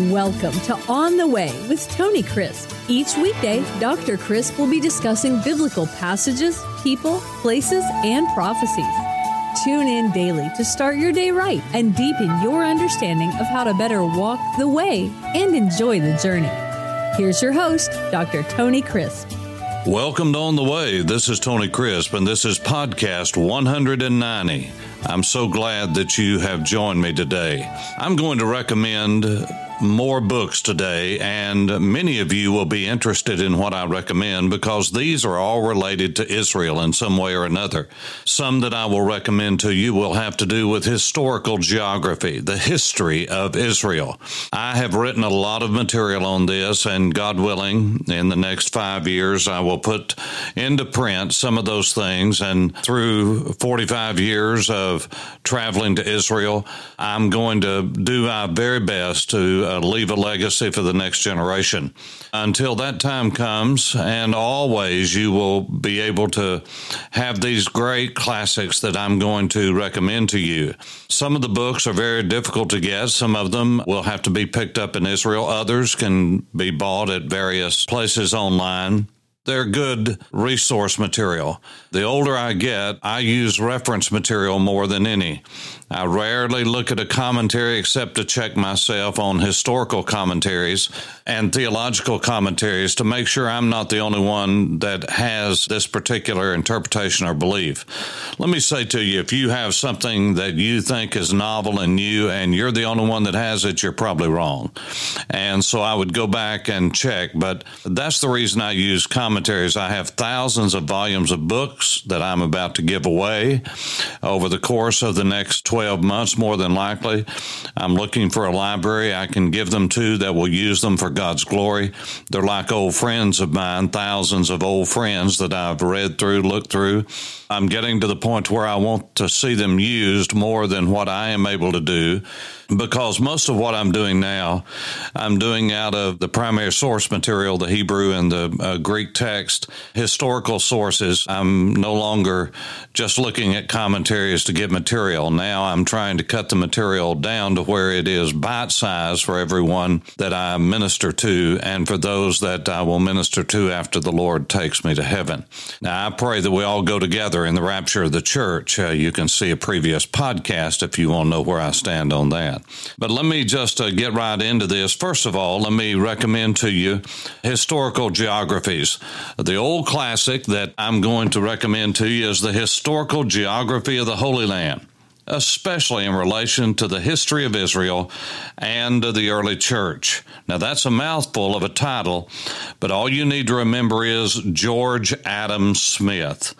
Welcome to On the Way with Tony Crisp. Each weekday, Dr. Crisp will be discussing biblical passages, people, places, and prophecies. Tune in daily to start your day right and deepen your understanding of how to better walk the way and enjoy the journey. Here's your host, Dr. Tony Crisp. Welcome to On the Way. This is Tony Crisp, and this is podcast 190. I'm so glad that you have joined me today. I'm going to recommend more books today, and many of you will be interested in what I recommend because these are all related to Israel in some way or another. Some that I will recommend to you will have to do with historical geography, the history of Israel. I have written a lot of material on this, and God willing, in the next five years, I will put into print some of those things. And through 45 years of traveling to Israel, I'm going to do my very best to uh, leave a legacy for the next generation. Until that time comes, and always you will be able to have these great classics that I'm going to recommend to you. Some of the books are very difficult to get. Some of them will have to be picked up in Israel. Others can be bought at various places online. They're good resource material. The older I get, I use reference material more than any. I rarely look at a commentary except to check myself on historical commentaries and theological commentaries to make sure I'm not the only one that has this particular interpretation or belief. Let me say to you if you have something that you think is novel and new and you're the only one that has it, you're probably wrong. And so I would go back and check, but that's the reason I use commentaries. I have thousands of volumes of books that I'm about to give away over the course of the next 12 months, more than likely. I'm looking for a library I can give them to that will use them for God's glory. They're like old friends of mine, thousands of old friends that I've read through, looked through. I'm getting to the point where I want to see them used more than what I am able to do because most of what I'm doing now, I'm doing out of the primary source material, the Hebrew and the uh, Greek text, historical sources. I'm no longer just looking at commentaries to get material. Now I'm trying to cut the material down to where it is bite size for everyone that I minister to and for those that I will minister to after the Lord takes me to heaven. Now I pray that we all go together in the rapture of the church. Uh, you can see a previous podcast if you want to know where I stand on that that. But let me just uh, get right into this. First of all, let me recommend to you historical geographies. The old classic that I'm going to recommend to you is the Historical Geography of the Holy Land especially in relation to the history of Israel and the early church. Now, that's a mouthful of a title, but all you need to remember is George Adam Smith.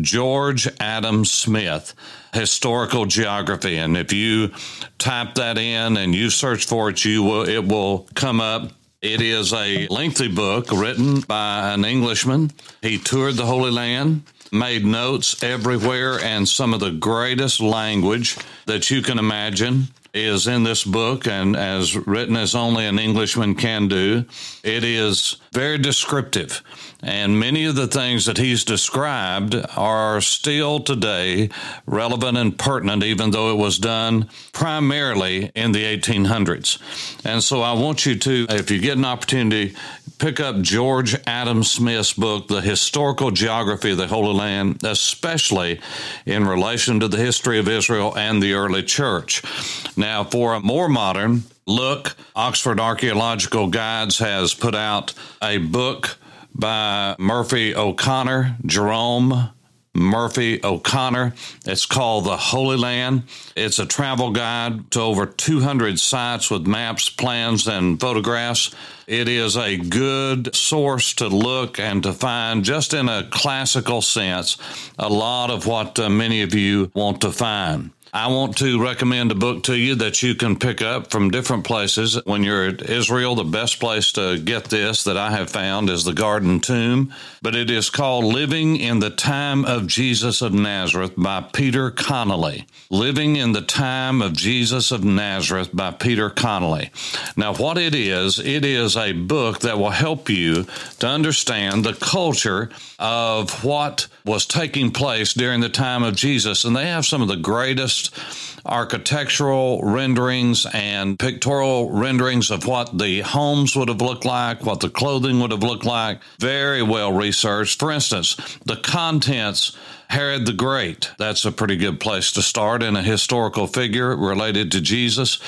George Adam Smith, historical geography. And if you type that in and you search for it, you will, it will come up. It is a lengthy book written by an Englishman. He toured the Holy Land made notes everywhere, and some of the greatest language that you can imagine is in this book and as written as only an Englishman can do. It is very descriptive. And many of the things that he's described are still today relevant and pertinent, even though it was done primarily in the 1800s. And so I want you to, if you get an opportunity, pick up George Adam Smith's book, The Historical Geography of the Holy Land, especially in relation to the history of Israel and the early church. Now, for a more modern look, Oxford Archaeological Guides has put out a book by Murphy O'Connor, Jerome Murphy O'Connor. It's called The Holy Land. It's a travel guide to over 200 sites with maps, plans, and photographs. It is a good source to look and to find, just in a classical sense, a lot of what uh, many of you want to find. I want to recommend a book to you that you can pick up from different places. When you're at Israel, the best place to get this that I have found is the Garden Tomb, but it is called Living in the Time of Jesus of Nazareth by Peter Connolly. Living in the Time of Jesus of Nazareth by Peter Connolly. Now, what it is, it is a book that will help you to understand the culture of what was taking place during the time of Jesus. And they have some of the greatest architectural renderings and pictorial renderings of what the homes would have looked like, what the clothing would have looked like. Very well researched. For instance, the contents Herod the Great. That's a pretty good place to start in a historical figure related to Jesus.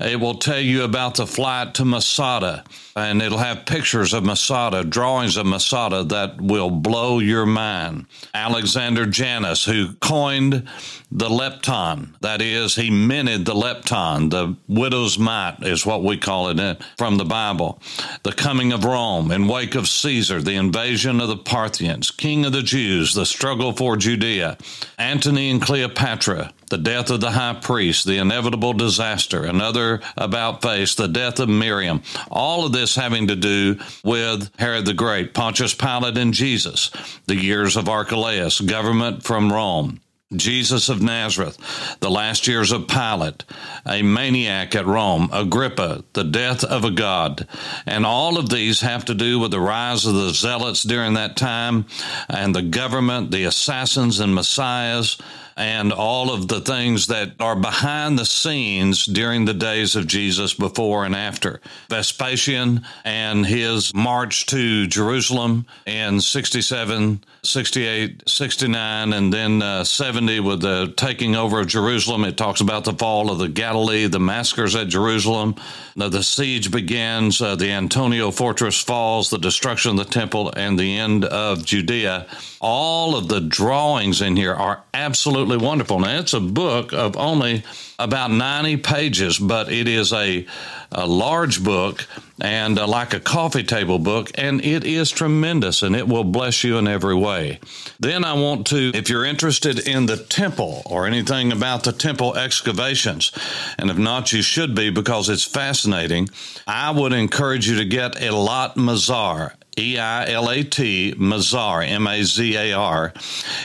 It will tell you about the flight to Masada, and it'll have pictures of Masada, drawings of Masada that will blow your mind. Alexander Jannaeus, who coined the lepton, that is, he minted the lepton, the widow's mite is what we call it from the Bible. The coming of Rome in wake of Caesar, the invasion of the Parthians, king of the Jews, the struggle for Judea, Antony and Cleopatra, the death of the high priest, the inevitable disaster, another about face, the death of Miriam. All of this having to do with Herod the Great, Pontius Pilate and Jesus, the years of Archelaus, government from Rome. Jesus of Nazareth, the last years of Pilate, a maniac at Rome, Agrippa, the death of a god. And all of these have to do with the rise of the zealots during that time and the government, the assassins and messiahs, and all of the things that are behind the scenes during the days of Jesus before and after. Vespasian and his march to Jerusalem in 67, 68, 69, and then uh, 70 with the taking over of Jerusalem. It talks about the fall of the Galilee, the massacres at Jerusalem. The siege begins, uh, the Antonia fortress falls, the destruction of the temple, and the end of Judea. All of the drawings in here are absolutely wonderful. Now, it's a book of only about 90 pages, but it is a, a large book and uh, like a coffee table book, and it is tremendous and it will bless you in every way. Then I want to, if you're interested in the temple or anything about the temple excavations, and if not, you should be because it's fascinating, I would encourage you to get Eilat Mazar. E I L A T Mazar, M A Z A R.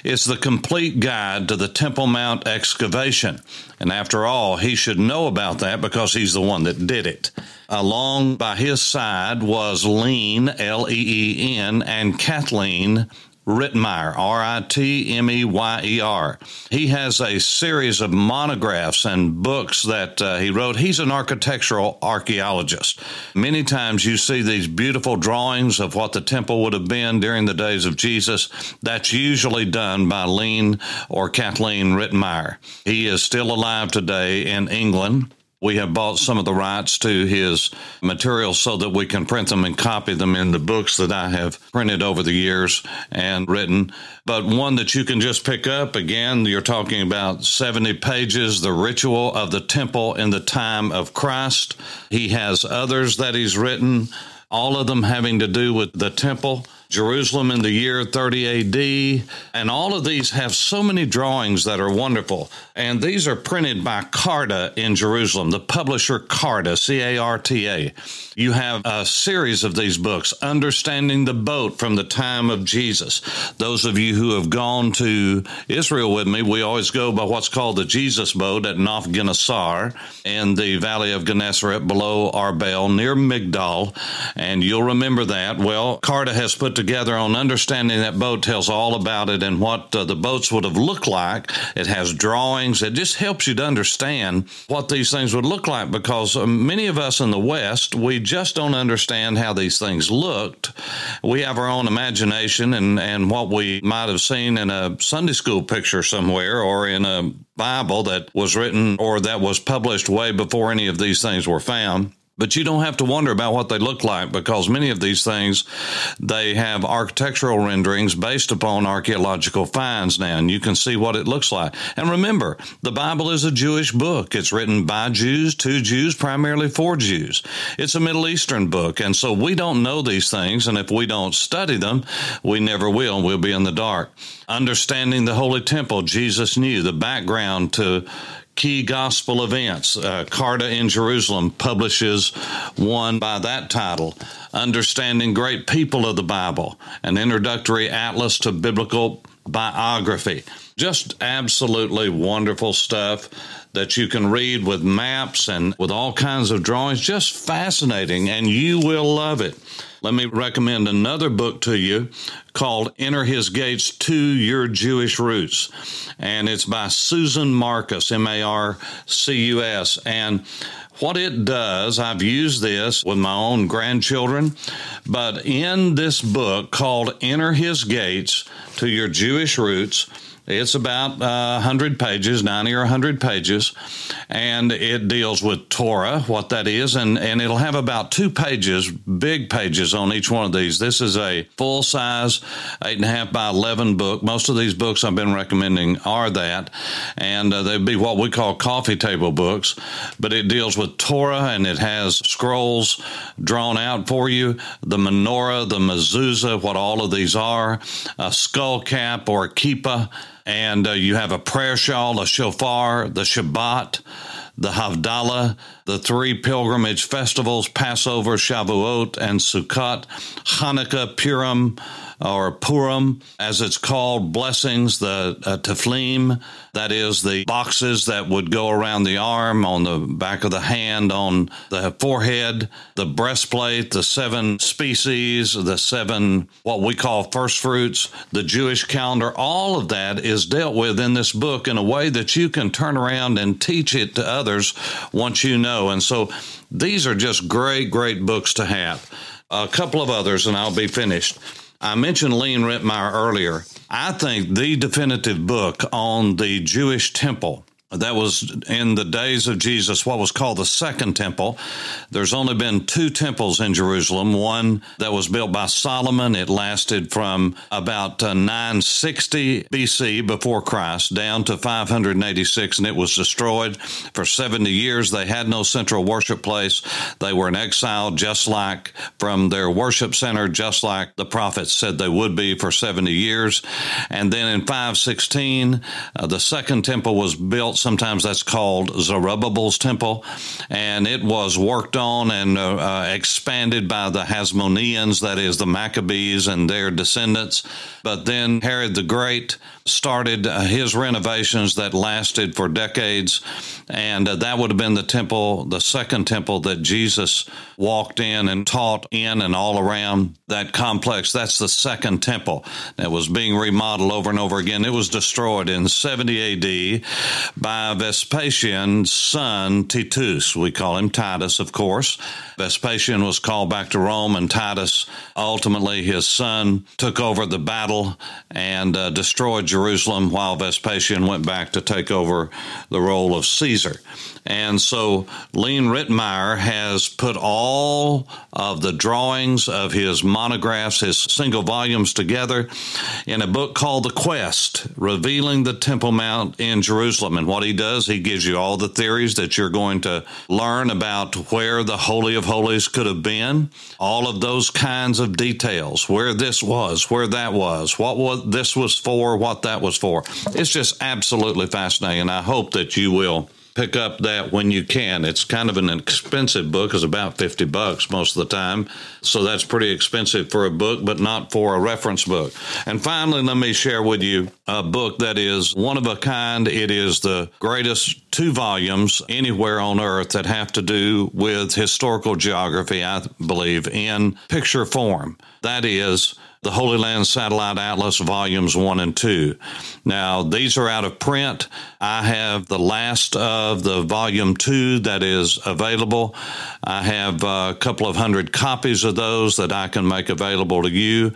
is the complete guide to the Temple Mount excavation. And after all, he should know about that because he's the one that did it. Along by his side was Leen, L E E N, and Kathleen Ritmeyer, R I T M E Y E R. He has a series of monographs and books that uh, he wrote. He's an architectural archaeologist. Many times you see these beautiful drawings of what the temple would have been during the days of Jesus. That's usually done by Leen or Kathleen Ritmeyer. He is still alive today in England. We have bought some of the rights to his materials so that we can print them and copy them in the books that I have printed over the years and written. But one that you can just pick up again, you're talking about 70 pages, The Ritual of the Temple in the Time of Christ. He has others that he's written, all of them having to do with the temple. Jerusalem in the year 30 AD. And all of these have so many drawings that are wonderful. And these are printed by Carta in Jerusalem, the publisher Carta, C A R T A. You have a series of these books, Understanding the Boat from the Time of Jesus. Those of you who have gone to Israel with me, we always go by what's called the Jesus boat at Nof Gennesar in the valley of Gennesaret below Arbel near Migdal. And you'll remember that. Well, Carta has put together on understanding that boat tells all about it and what uh, the boats would have looked like. It has drawings. It just helps you to understand what these things would look like because uh, many of us in the West, we just don't understand how these things looked. We have our own imagination and, and what we might have seen in a Sunday school picture somewhere or in a Bible that was written or that was published way before any of these things were found. But you don't have to wonder about what they look like because many of these things, they have architectural renderings based upon archaeological finds now, and you can see what it looks like. And remember, the Bible is a Jewish book. It's written by Jews, to Jews, primarily for Jews. It's a Middle Eastern book, and so we don't know these things, and if we don't study them, we never will. We'll be in the dark. Understanding the Holy Temple, Jesus knew the background to key gospel events. Uh, Carta in Jerusalem publishes one by that title, Understanding Great People of the Bible, an introductory atlas to biblical biography. Just absolutely wonderful stuff that you can read with maps and with all kinds of drawings. Just fascinating, and you will love it. Let me recommend another book to you called Enter His Gates to Your Jewish Roots. And it's by Susan Marcus, M A R C U S. And what it does, I've used this with my own grandchildren, but in this book called Enter His Gates to Your Jewish Roots, it's about uh, 100 pages, 90 or 100 pages, and it deals with Torah, what that is, and, and it'll have about two pages, big pages on each one of these. This is a full size, 8.5 by 11 book. Most of these books I've been recommending are that, and uh, they'd be what we call coffee table books, but it deals with Torah and it has scrolls drawn out for you the menorah, the mezuzah, what all of these are, a skull cap or a kippah and uh, you have a prayer shawl, a shofar, the Shabbat, the Havdalah, the three pilgrimage festivals, Passover, Shavuot, and Sukkot, Hanukkah, Purim, or Purim, as it's called, blessings, the uh, Tefillin, that is the boxes that would go around the arm, on the back of the hand, on the forehead, the breastplate, the seven species, the seven, what we call first fruits, the Jewish calendar, all of that is dealt with in this book in a way that you can turn around and teach it to others once you know. And so these are just great, great books to have. A couple of others, and I'll be finished. I mentioned Leen Ritmeyer earlier. I think the definitive book on the Jewish temple that was in the days of Jesus, what was called the Second Temple. There's only been two temples in Jerusalem. One that was built by Solomon. It lasted from about uh, 960 BC before Christ down to 586, and it was destroyed for 70 years. They had no central worship place. They were in exile, just like from their worship center, just like the prophets said they would be for 70 years. And then in 516, uh, the Second Temple was built Sometimes that's called Zerubbabel's temple, and it was worked on and uh, uh, expanded by the Hasmoneans, that is the Maccabees and their descendants. But then Herod the Great started uh, his renovations that lasted for decades, and uh, that would have been the temple, the second temple that Jesus walked in and taught in and all around that complex. That's the second temple that was being remodeled over and over again. It was destroyed in 70 AD by Vespasian's son, Titus. We call him Titus, of course. Vespasian was called back to Rome, and Titus, ultimately, his son, took over the battle and uh, destroyed Jerusalem while Vespasian went back to take over the role of Caesar. And so Leen Ritmeyer has put all of the drawings of his monographs, his single volumes together in a book called The Quest, revealing the Temple Mount in Jerusalem. And what he does, he gives you all the theories that you're going to learn about where the Holy of Holies could have been, all of those kinds of details, where this was, where that was, what was, this was for, what that was for. It's just absolutely fascinating. I hope that you will pick up that when you can. It's kind of an expensive book. It's about 50 bucks most of the time. So that's pretty expensive for a book, but not for a reference book. And finally, let me share with you a book that is one of a kind. It is the greatest two volumes anywhere on earth that have to do with historical geography, I believe, in picture form. That is the Holy Land Satellite Atlas Volumes 1 and 2. Now, these are out of print. I have the last of the Volume 2 that is available. I have a couple of hundred copies of those that I can make available to you.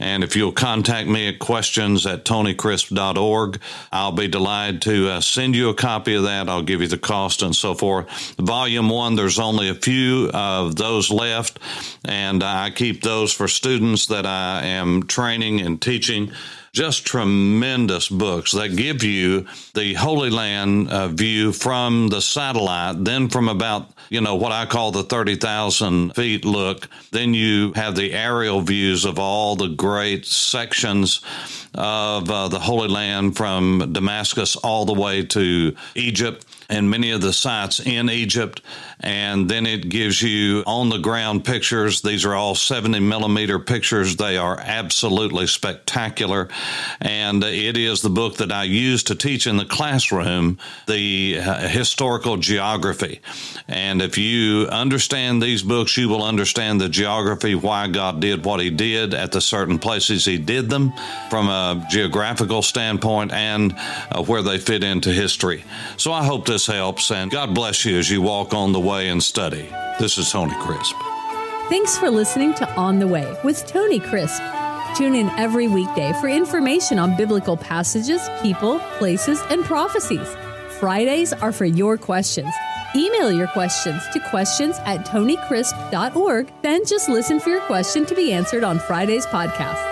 And if you'll contact me at questions at tonycrisp.org, I'll be delighted to uh, send you a copy of that. I'll give you the cost and so forth. Volume 1, there's only a few of those left, and I keep those for students that I training and teaching just tremendous books that give you the Holy Land uh, view from the satellite, then from about, you know, what I call the 30,000 feet look. Then you have the aerial views of all the great sections of uh, the Holy Land from Damascus all the way to Egypt and many of the sites in Egypt. And then it gives you on the ground pictures. These are all 70 millimeter pictures. They are absolutely spectacular. And it is the book that I use to teach in the classroom the uh, historical geography. And if you understand these books, you will understand the geography, why God did what He did at the certain places He did them from a geographical standpoint and uh, where they fit into history. So I hope this helps, and God bless you as you walk on the way and study. This is Tony Crisp. Thanks for listening to On the Way with Tony Crisp. Tune in every weekday for information on biblical passages, people, places, and prophecies. Fridays are for your questions. Email your questions to questions at tonycrisp.org, then just listen for your question to be answered on Friday's podcast.